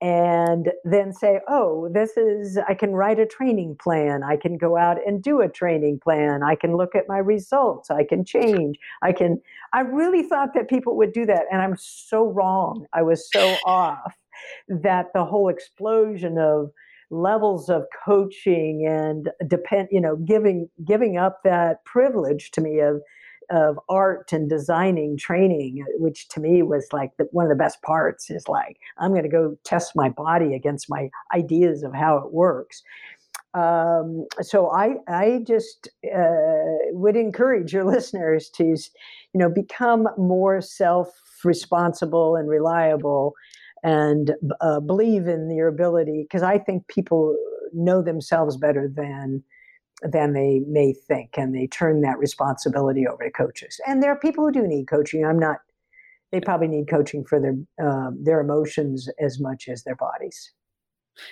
and then say, oh, this is, I can write a training plan. I can go out and do a training plan. I can look at my results. I can change. I can, I really thought that people would do that. And I'm so wrong. I was so off that the whole explosion of levels of coaching and depend you know giving giving up that privilege to me of of art and designing training which to me was like the, one of the best parts is like i'm going to go test my body against my ideas of how it works. Um, so I, I just uh, would encourage your listeners to, you know, become more self-responsible and reliable and uh, believe in your ability because I think people know themselves better than than they may think, and they turn that responsibility over to coaches. And there are people who do need coaching. I'm not. They probably need coaching for their um, their emotions as much as their bodies.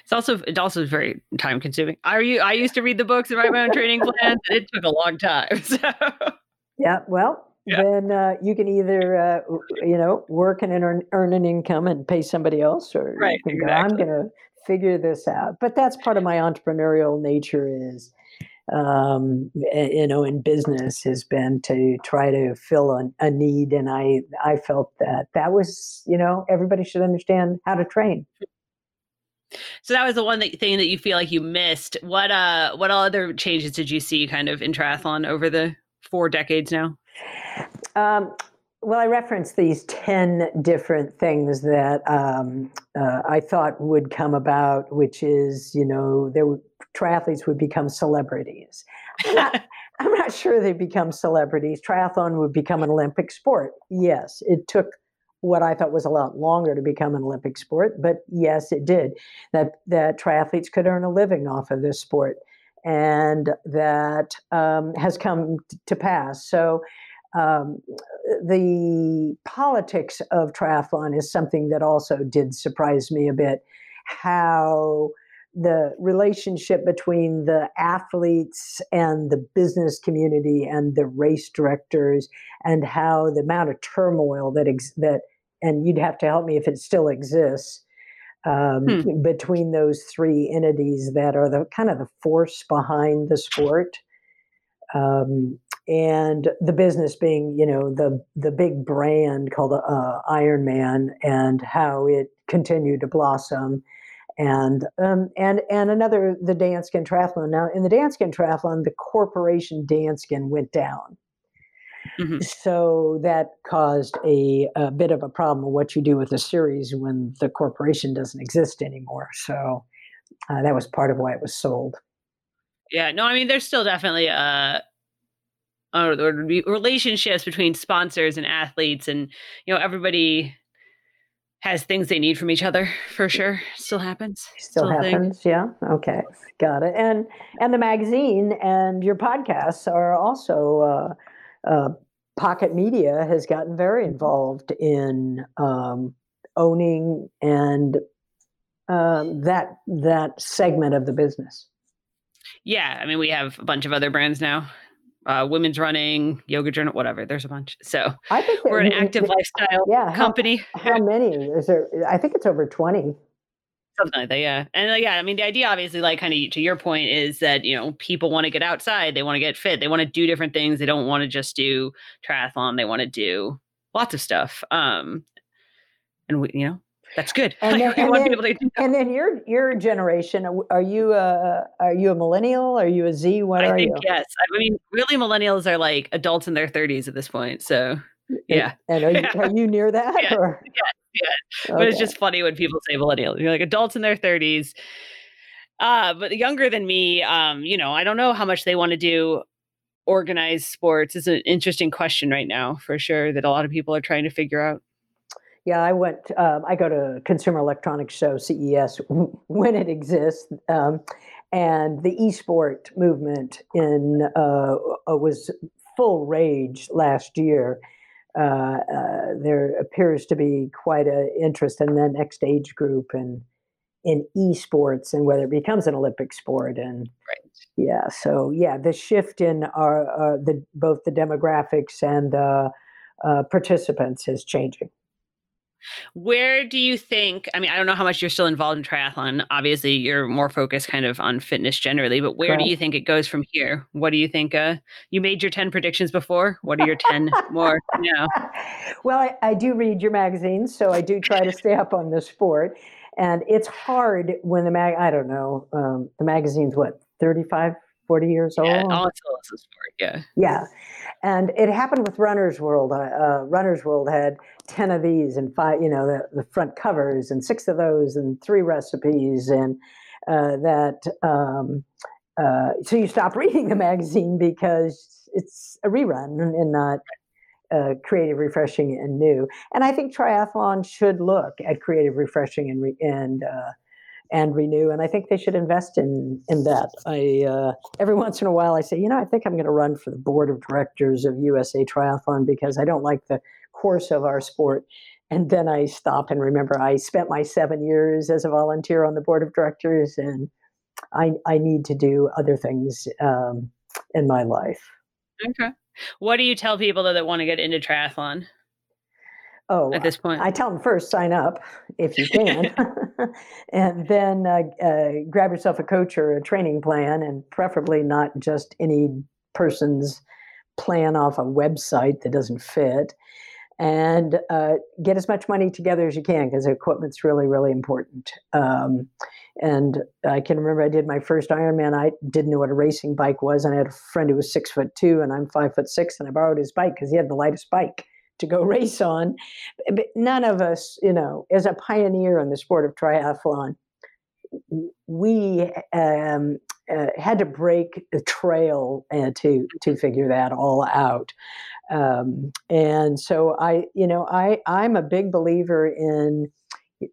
It's also it also is very time consuming. I you I used to read the books and write my own training plans, and it took a long time. So. Yeah, well, yeah. then uh, you can either uh, you know work and earn, earn an income and pay somebody else, or right, exactly. go, I'm going to figure this out. But that's part of my entrepreneurial nature is um, you know in business has been to try to fill a, a need, and I I felt that that was you know everybody should understand how to train. So that was the one that, thing that you feel like you missed. What uh what other changes did you see kind of in triathlon over the four decades now? Um, well, I referenced these 10 different things that um, uh, I thought would come about, which is, you know, there triathletes would become celebrities. I'm not, I'm not sure they become celebrities. Triathlon would become an Olympic sport. Yes, it took what I thought was a lot longer to become an Olympic sport, but yes, it did. That that triathletes could earn a living off of this sport, and that um, has come to pass. So um, the politics of triathlon is something that also did surprise me a bit. How the relationship between the athletes and the business community and the race directors, and how the amount of turmoil that ex- that and you'd have to help me if it still exists um, hmm. between those three entities that are the kind of the force behind the sport. Um, and the business being you know the the big brand called uh, Ironman and how it continued to blossom and um, and and another the Danskin Triathlon. Now in the Danskin Triathlon, the corporation Danskin went down, mm-hmm. so that caused a, a bit of a problem. of What you do with a series when the corporation doesn't exist anymore. So uh, that was part of why it was sold. Yeah, no, I mean there's still definitely a or there would be relationships between sponsors and athletes and you know everybody has things they need from each other for sure. Still happens. Still, still happens. Yeah. Okay. Got it. And and the magazine and your podcasts are also uh, uh, Pocket Media has gotten very involved in um, owning and um, that that segment of the business. Yeah, I mean, we have a bunch of other brands now. Uh, women's running, yoga journal, whatever. There's a bunch. So I think we're an active lifestyle yeah, company. How, how many is there? I think it's over twenty. Something like that, yeah. And uh, yeah, I mean, the idea, obviously, like kind of to your point, is that you know people want to get outside, they want to get fit, they want to do different things. They don't want to just do triathlon. They want to do lots of stuff. Um, and we, you know, that's good. And then, and then, and then, your your generation, are you a are you a millennial? Are you a Z? What I are think, you? Yes, I mean, really, millennials are like adults in their thirties at this point. So yeah. And, are, you, are you near that? yeah. Or? yeah, yeah. Okay. But it's just funny when people say millennials. You're like adults in their thirties. Uh, but younger than me, um, you know, I don't know how much they want to do organized sports. It's an interesting question right now, for sure, that a lot of people are trying to figure out. Yeah, I went. Um, I go to Consumer Electronics Show (CES) when it exists, um, and the esport movement in uh, uh, was full rage last year. Uh, uh, there appears to be quite an interest in the next age group and in esports and whether it becomes an Olympic sport and right. yeah. So yeah, the shift in our uh, the both the demographics and uh, participants is changing. Where do you think? I mean, I don't know how much you're still involved in triathlon. Obviously, you're more focused kind of on fitness generally, but where do you think it goes from here? What do you think? Uh, you made your 10 predictions before. What are your 10 more now? Well, I, I do read your magazines, so I do try to stay up on the sport. And it's hard when the mag, I don't know, um, the magazine's what, 35, 40 years yeah, old? all it's a sport, yeah. Yeah. And it happened with Runner's World. Uh, uh, Runner's World had 10 of these and five, you know, the, the front covers and six of those and three recipes. And uh, that, um, uh, so you stop reading the magazine because it's a rerun and not uh, creative, refreshing, and new. And I think triathlon should look at creative, refreshing, and, re- and uh, and renew. And I think they should invest in in that. I uh, every once in a while I say, you know, I think I'm going to run for the board of directors of USA Triathlon because I don't like the course of our sport. And then I stop and remember I spent my seven years as a volunteer on the board of directors, and I I need to do other things um, in my life. Okay. What do you tell people though, that want to get into triathlon? Oh, at this point, I tell them first sign up if you can, and then uh, uh, grab yourself a coach or a training plan, and preferably not just any person's plan off a website that doesn't fit. And uh, get as much money together as you can because equipment's really, really important. Um, and I can remember I did my first Ironman. I didn't know what a racing bike was, and I had a friend who was six foot two, and I'm five foot six, and I borrowed his bike because he had the lightest bike to go race on. But none of us, you know, as a pioneer in the sport of triathlon, we um, uh, had to break the trail uh, to to figure that all out. Um, and so I, you know, I I'm a big believer in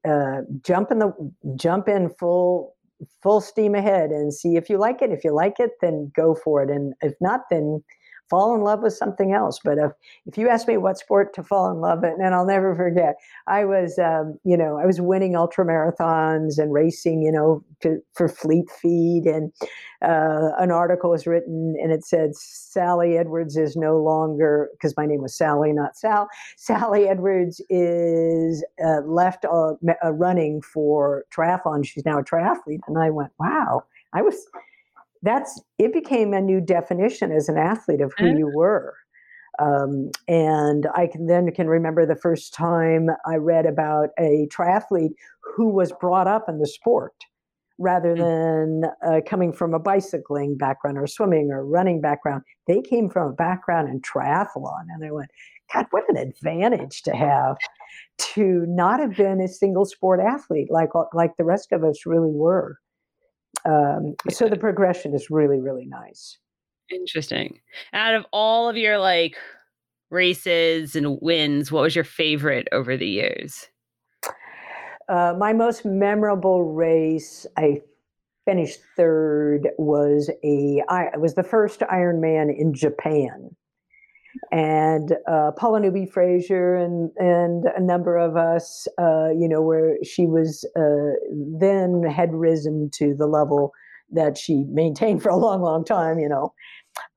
uh, jump in the jump in full full steam ahead and see if you like it. If you like it, then go for it, and if not, then fall in love with something else. But if, if you ask me what sport to fall in love with, and I'll never forget, I was, um, you know, I was winning ultra marathons and racing, you know, to, for Fleet Feet. And uh, an article was written and it said, Sally Edwards is no longer, because my name was Sally, not Sal, Sally Edwards is uh, left uh, running for triathlon. She's now a triathlete. And I went, wow. I was that's it became a new definition as an athlete of who mm-hmm. you were. Um, and I can then can remember the first time I read about a triathlete who was brought up in the sport rather mm. than uh, coming from a bicycling background or swimming or running background. They came from a background in triathlon. And I went, God, what an advantage to have to not have been a single sport athlete like, like the rest of us really were. Um, yeah. So the progression is really, really nice. Interesting. Out of all of your like races and wins, what was your favorite over the years? Uh, my most memorable race, I finished third, was a I was the first Ironman in Japan, and uh, Paula Newby Fraser and and a number of us, uh, you know, where she was uh, then had risen to the level that she maintained for a long, long time, you know,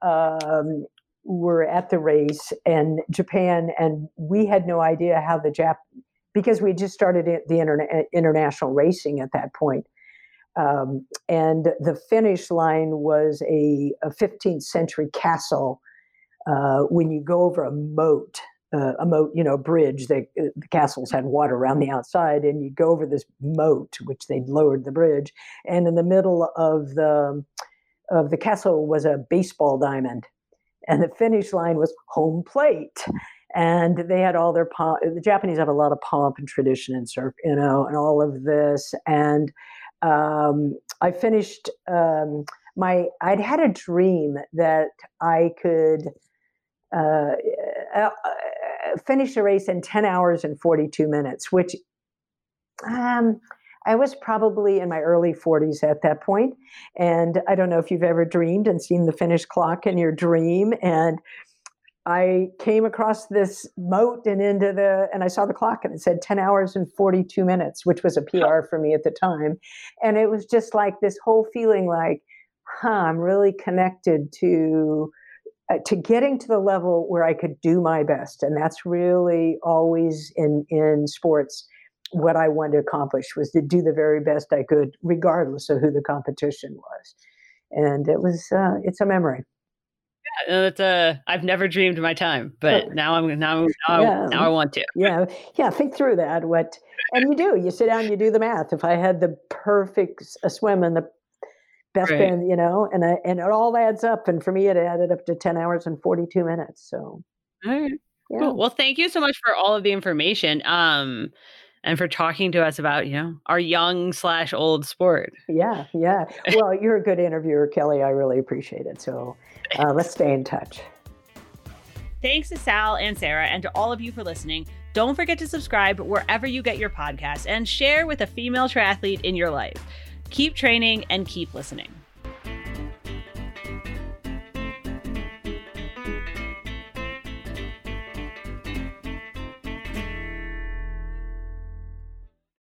um, were at the race and Japan, and we had no idea how the Jap because we just started the interna- international racing at that point. Um, and the finish line was a, a 15th century castle uh, when you go over a moat, uh, a moat, you know, bridge. They, uh, the castles had water around the outside, and you go over this moat, which they'd lowered the bridge, and in the middle of the of the castle was a baseball diamond, and the finish line was home plate. And they had all their pomp. The Japanese have a lot of pomp and tradition and surf, you know, and all of this. And um, I finished um, my. I'd had a dream that I could uh, uh, finished the race in 10 hours and 42 minutes, which um, I was probably in my early 40s at that point. And I don't know if you've ever dreamed and seen the finish clock in your dream. And I came across this moat and into the, and I saw the clock and it said 10 hours and 42 minutes, which was a PR for me at the time. And it was just like this whole feeling like, huh, I'm really connected to to getting to the level where I could do my best, and that's really always in in sports what I wanted to accomplish was to do the very best I could, regardless of who the competition was. And it was uh, it's a memory. Yeah, it's a I've never dreamed my time, but now I'm now now, yeah. now I want to. Yeah, yeah. Think through that. What and you do. You sit down. You do the math. If I had the perfect a swim and the best right. band, you know, and I, and it all adds up. And for me, it added up to ten hours and forty two minutes. So, all right. Yeah. Cool. Well, thank you so much for all of the information. Um, and for talking to us about you know our young slash old sport. Yeah, yeah. Well, you're a good interviewer, Kelly. I really appreciate it. So uh, let's stay in touch. Thanks to Sal and Sarah, and to all of you for listening. Don't forget to subscribe wherever you get your podcasts and share with a female triathlete in your life. Keep training and keep listening.